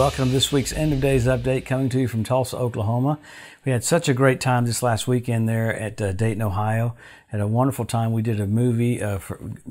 Welcome to this week's End of Days Update coming to you from Tulsa, Oklahoma. We had such a great time this last weekend there at uh, Dayton, Ohio. Had a wonderful time. We did a movie, uh,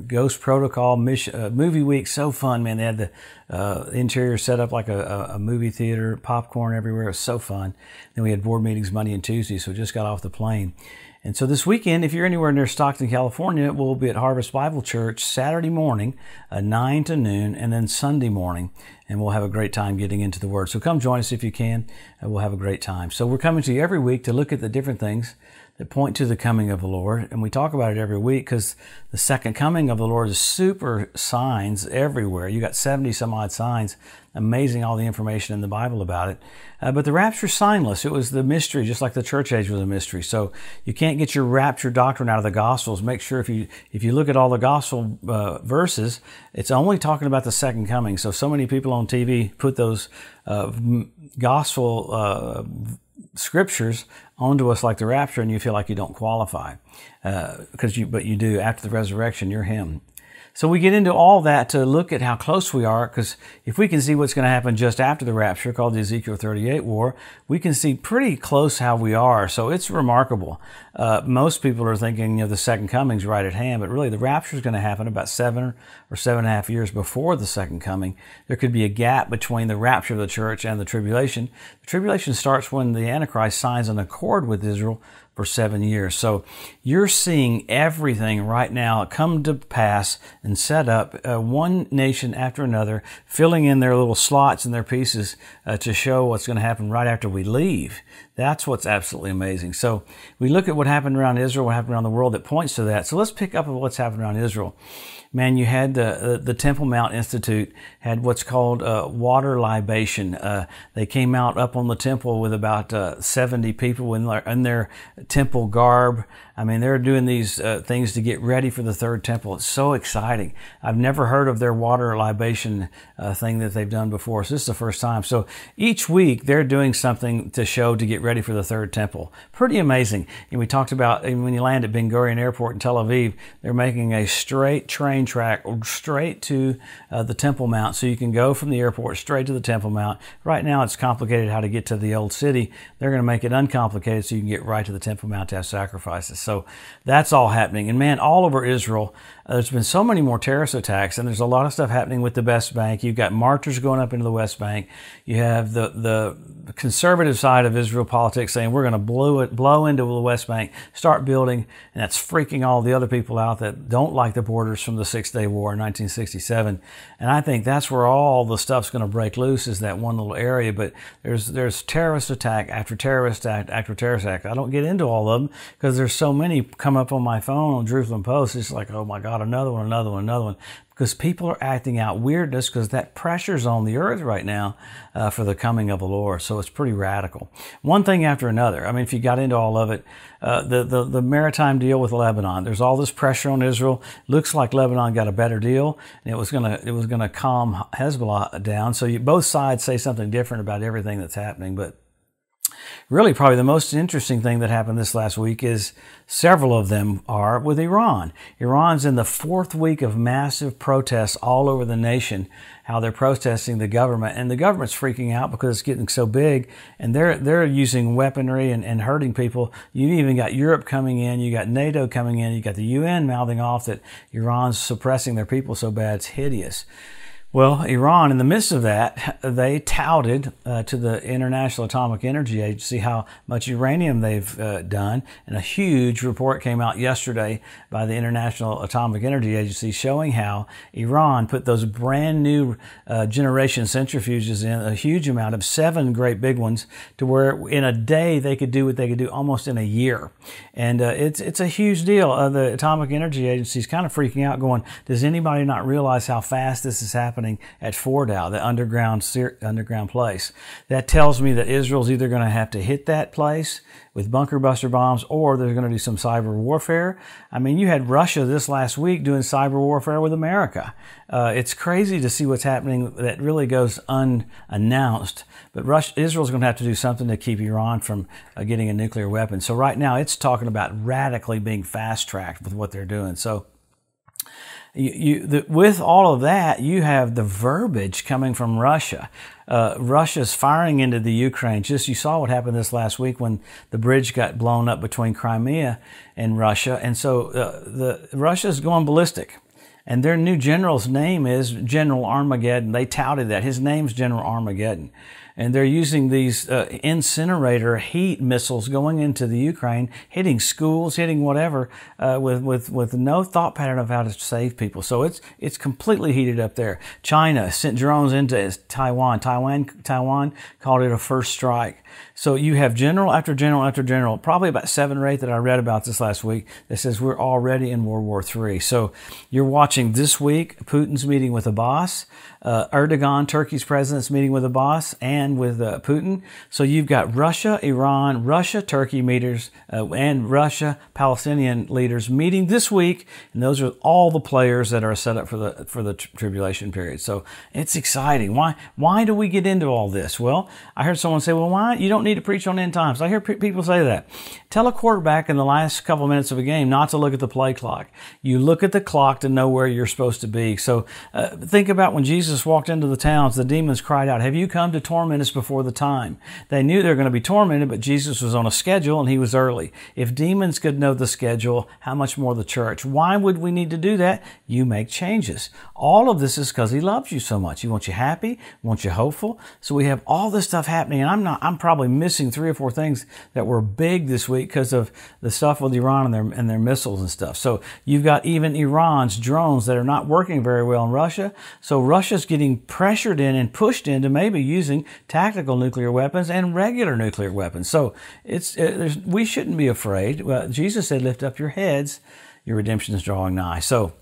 Ghost Protocol mission, uh, movie week. So fun, man. They had the uh, interior set up like a, a, movie theater, popcorn everywhere. It was so fun. Then we had board meetings Monday and Tuesday, so just got off the plane. And so this weekend, if you're anywhere near Stockton, California, we'll be at Harvest Bible Church Saturday morning, uh, 9 to noon, and then Sunday morning. And we'll have a great time getting into the Word. So come join us if you can. and we'll have a great time. So we're coming to you every week to look at the different things that point to the coming of the Lord. And we talk about it every week because the second coming of the Lord is super signs everywhere. You got 70 some odd signs. Amazing all the information in the Bible about it. Uh, but the rapture signless. It was the mystery, just like the church age was a mystery. So you can't get your rapture doctrine out of the Gospels. Make sure if you if you look at all the Gospel uh, verses, it's only talking about the second coming. So so many people on TV put those uh, Gospel uh, scriptures onto us like the rapture and you feel like you don't qualify. Because uh, you but you do after the resurrection you're him so we get into all that to look at how close we are, because if we can see what's going to happen just after the rapture, called the Ezekiel 38 war, we can see pretty close how we are. So it's remarkable. Uh, most people are thinking, you know, the second coming's right at hand, but really the rapture is going to happen about seven or seven and a half years before the second coming. There could be a gap between the rapture of the church and the tribulation. The tribulation starts when the Antichrist signs an accord with Israel for seven years. So you're seeing everything right now come to pass and set up, uh, one nation after another, filling in their little slots and their pieces uh, to show what's going to happen right after we leave. That's what's absolutely amazing. So we look at what happened around Israel, what happened around the world that points to that. So let's pick up on what's happened around Israel man, you had the, the Temple Mount Institute had what's called uh, water libation. Uh, they came out up on the temple with about uh, 70 people in their, in their temple garb. I mean, they're doing these uh, things to get ready for the third temple. It's so exciting. I've never heard of their water libation uh, thing that they've done before. So this is the first time. So each week they're doing something to show to get ready for the third temple. Pretty amazing. And we talked about when you land at Ben Gurion Airport in Tel Aviv, they're making a straight train track straight to uh, the Temple Mount. So you can go from the airport straight to the Temple Mount. Right now it's complicated how to get to the old city. They're going to make it uncomplicated so you can get right to the Temple Mount to have sacrifices. So that's all happening. And man, all over Israel, uh, there's been so many more terrorist attacks, and there's a lot of stuff happening with the West Bank. You've got marchers going up into the West Bank. You have the the conservative side of Israel politics saying we're going to blow it, blow into the West Bank, start building, and that's freaking all the other people out that don't like the borders from the Six Day War in 1967. And I think that's where all the stuff's going to break loose is that one little area. But there's there's terrorist attack after terrorist attack after terrorist attack. I don't get into all of them because there's so come up on my phone on Jerusalem Post. It's like, oh my God, another one, another one, another one because people are acting out weirdness because that pressure's on the earth right now uh, for the coming of the Lord. So it's pretty radical. One thing after another. I mean, if you got into all of it, uh, the, the, the maritime deal with Lebanon, there's all this pressure on Israel. Looks like Lebanon got a better deal and it was going to, it was going to calm Hezbollah down. So you, both sides say something different about everything that's happening, but really probably the most interesting thing that happened this last week is several of them are with Iran. Iran's in the fourth week of massive protests all over the nation, how they're protesting the government. And the government's freaking out because it's getting so big and they're, they're using weaponry and, and hurting people. You even got Europe coming in, you got NATO coming in, you got the UN mouthing off that Iran's suppressing their people so bad it's hideous. Well, Iran, in the midst of that, they touted uh, to the International Atomic Energy Agency how much uranium they've uh, done. And a huge report came out yesterday by the International Atomic Energy Agency showing how Iran put those brand new uh, generation centrifuges in, a huge amount of seven great big ones, to where in a day they could do what they could do almost in a year. And uh, it's, it's a huge deal. Uh, the Atomic Energy Agency is kind of freaking out, going, Does anybody not realize how fast this is happening? Happening at Fordow, the underground underground place. That tells me that Israel's either going to have to hit that place with bunker buster bombs or they're going to do some cyber warfare. I mean, you had Russia this last week doing cyber warfare with America. Uh, it's crazy to see what's happening that really goes unannounced. But Russia, Israel's going to have to do something to keep Iran from uh, getting a nuclear weapon. So right now, it's talking about radically being fast tracked with what they're doing. So you, you the, with all of that, you have the verbiage coming from Russia. Uh, Russia's firing into the Ukraine. Just you saw what happened this last week when the bridge got blown up between Crimea and Russia, and so uh, the Russia's going ballistic. And their new general's name is General Armageddon. They touted that. His name's General Armageddon and they're using these uh, incinerator heat missiles going into the Ukraine, hitting schools, hitting whatever, uh, with with with no thought pattern of how to save people. So it's it's completely heated up there. China sent drones into Taiwan. Taiwan Taiwan called it a first strike. So you have general after general after general, probably about seven or eight that I read about this last week that says we're already in World War III. So you're watching this week Putin's meeting with Abbas, uh, Erdogan, Turkey's president's meeting with Abbas and with uh, Putin. So you've got Russia, Iran, Russia, Turkey leaders, uh, and Russia, Palestinian leaders meeting this week, and those are all the players that are set up for the for the tribulation period. So it's exciting. Why why do we get into all this? Well, I heard someone say, "Well, why you don't need to preach on end times. I hear people say that. Tell a quarterback in the last couple minutes of a game not to look at the play clock. You look at the clock to know where you're supposed to be. So uh, think about when Jesus walked into the towns, the demons cried out, Have you come to torment us before the time? They knew they were going to be tormented, but Jesus was on a schedule and he was early. If demons could know the schedule, how much more the church? Why would we need to do that? You make changes. All of this is because he loves you so much. He wants you happy, wants you hopeful. So we have all this stuff happening, and I'm not, I'm probably missing three or four things that were big this week because of the stuff with Iran and their, and their missiles and stuff. So you've got even Iran's drones that are not working very well in Russia. So Russia's getting pressured in and pushed into maybe using tactical nuclear weapons and regular nuclear weapons. So it's, uh, it, we shouldn't be afraid. Well, Jesus said, lift up your heads. Your redemption is drawing nigh. So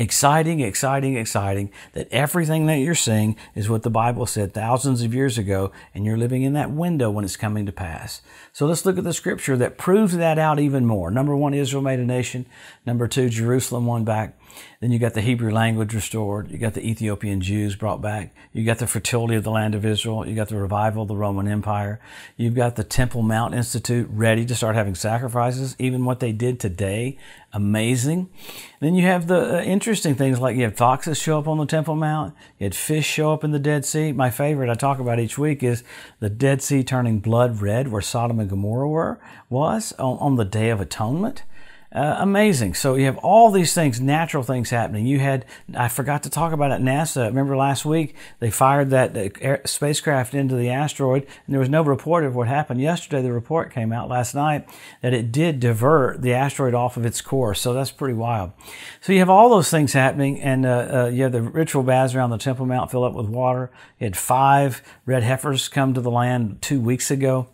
exciting, exciting, exciting that everything that you're seeing is what the Bible said thousands of years ago, and you're living in that window when it's coming to pass. So let's look at the scripture that proves that out even more. Number one, Israel made a nation. Number two, Jerusalem won back. Then you got the Hebrew language restored. You got the Ethiopian Jews brought back. You got the fertility of the land of Israel. You got the revival of the Roman Empire. You've got the Temple Mount Institute ready to start having sacrifices. Even what they did today, amazing. Then you have the uh, interesting things like you have foxes show up on the Temple Mount. You had fish show up in the Dead Sea. My favorite I talk about each week is the Dead Sea turning blood red where Sodom and Gomorrah were, was on, on the Day of Atonement. Uh, amazing. So you have all these things, natural things happening. You had, I forgot to talk about it, NASA. Remember last week they fired that air, spacecraft into the asteroid, and there was no report of what happened. Yesterday, the report came out last night that it did divert the asteroid off of its course. So that's pretty wild. So you have all those things happening, and uh, uh, you have the ritual baths around the Temple Mount fill up with water. You had five red heifers come to the land two weeks ago.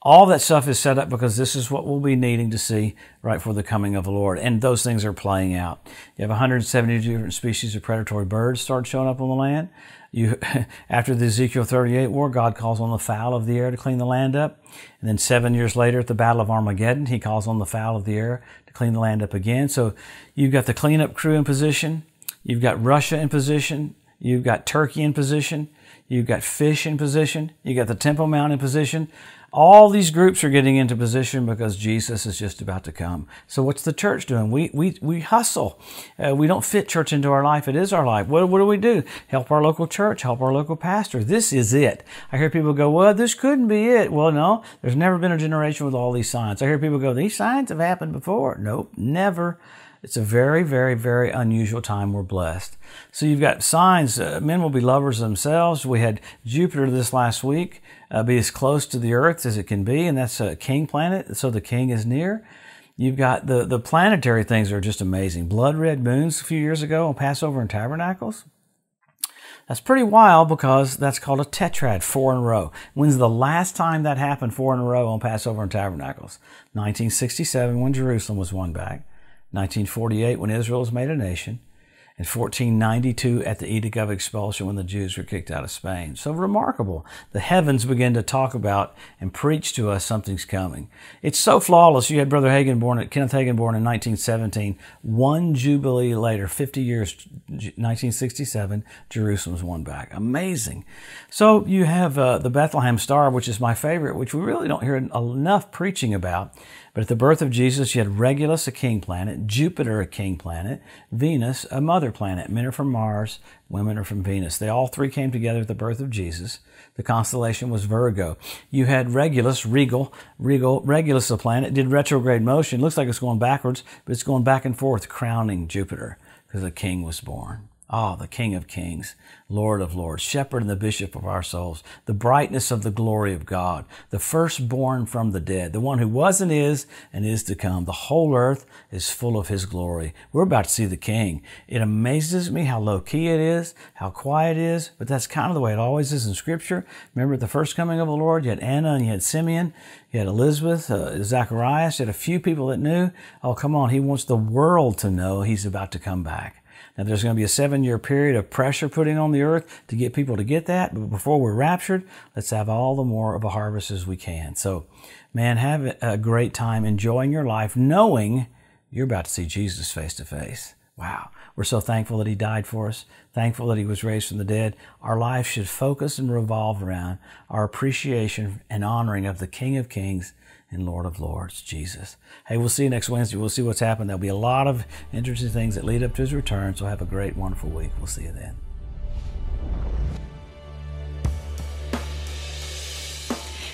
All that stuff is set up because this is what we'll be needing to see right for the coming of the Lord. And those things are playing out. You have 170 different species of predatory birds start showing up on the land. You, after the Ezekiel 38 war, God calls on the fowl of the air to clean the land up. And then seven years later at the Battle of Armageddon, he calls on the fowl of the air to clean the land up again. So you've got the cleanup crew in position. You've got Russia in position. You've got Turkey in position. You've got fish in position. You've got the Temple Mount in position. All these groups are getting into position because Jesus is just about to come. So what's the church doing? We we we hustle. Uh, we don't fit church into our life. It is our life. What what do we do? Help our local church. Help our local pastor. This is it. I hear people go, well, this couldn't be it. Well, no, there's never been a generation with all these signs. I hear people go, these signs have happened before. Nope, never. It's a very, very, very unusual time. We're blessed. So you've got signs. Uh, men will be lovers themselves. We had Jupiter this last week uh, be as close to the Earth as it can be, and that's a king planet. So the king is near. You've got the, the planetary things are just amazing. Blood red moons a few years ago on Passover and Tabernacles. That's pretty wild because that's called a tetrad, four in a row. When's the last time that happened four in a row on Passover and Tabernacles? 1967 when Jerusalem was won back. 1948 when Israel was made a nation, and 1492 at the Edict of Expulsion when the Jews were kicked out of Spain. So remarkable. The heavens begin to talk about and preach to us something's coming. It's so flawless. You had Brother Hagin born, at Kenneth Hagin born in 1917. One Jubilee later, 50 years, 1967, Jerusalem's won back. Amazing. So you have uh, the Bethlehem Star, which is my favorite, which we really don't hear enough preaching about But at the birth of Jesus, you had Regulus, a king planet, Jupiter, a king planet, Venus, a mother planet. Men are from Mars, women are from Venus. They all three came together at the birth of Jesus. The constellation was Virgo. You had Regulus, regal, regal, Regulus, a planet, did retrograde motion. Looks like it's going backwards, but it's going back and forth, crowning Jupiter because the king was born. Ah, the King of Kings, Lord of Lords, Shepherd and the Bishop of our souls, the brightness of the glory of God, the firstborn from the dead, the one who was and is and is to come. The whole earth is full of His glory. We're about to see the King. It amazes me how low key it is, how quiet it is, but that's kind of the way it always is in Scripture. Remember the first coming of the Lord, you had Anna and you had Simeon, you had Elizabeth, uh, Zacharias, you had a few people that knew. Oh, come on, He wants the world to know He's about to come back. Now, there's going to be a seven year period of pressure putting on the earth to get people to get that. But before we're raptured, let's have all the more of a harvest as we can. So, man, have a great time enjoying your life, knowing you're about to see Jesus face to face. Wow. We're so thankful that He died for us, thankful that He was raised from the dead. Our life should focus and revolve around our appreciation and honoring of the King of Kings and Lord of Lords, Jesus. Hey, we'll see you next Wednesday. We'll see what's happened. There'll be a lot of interesting things that lead up to his return. So have a great, wonderful week. We'll see you then.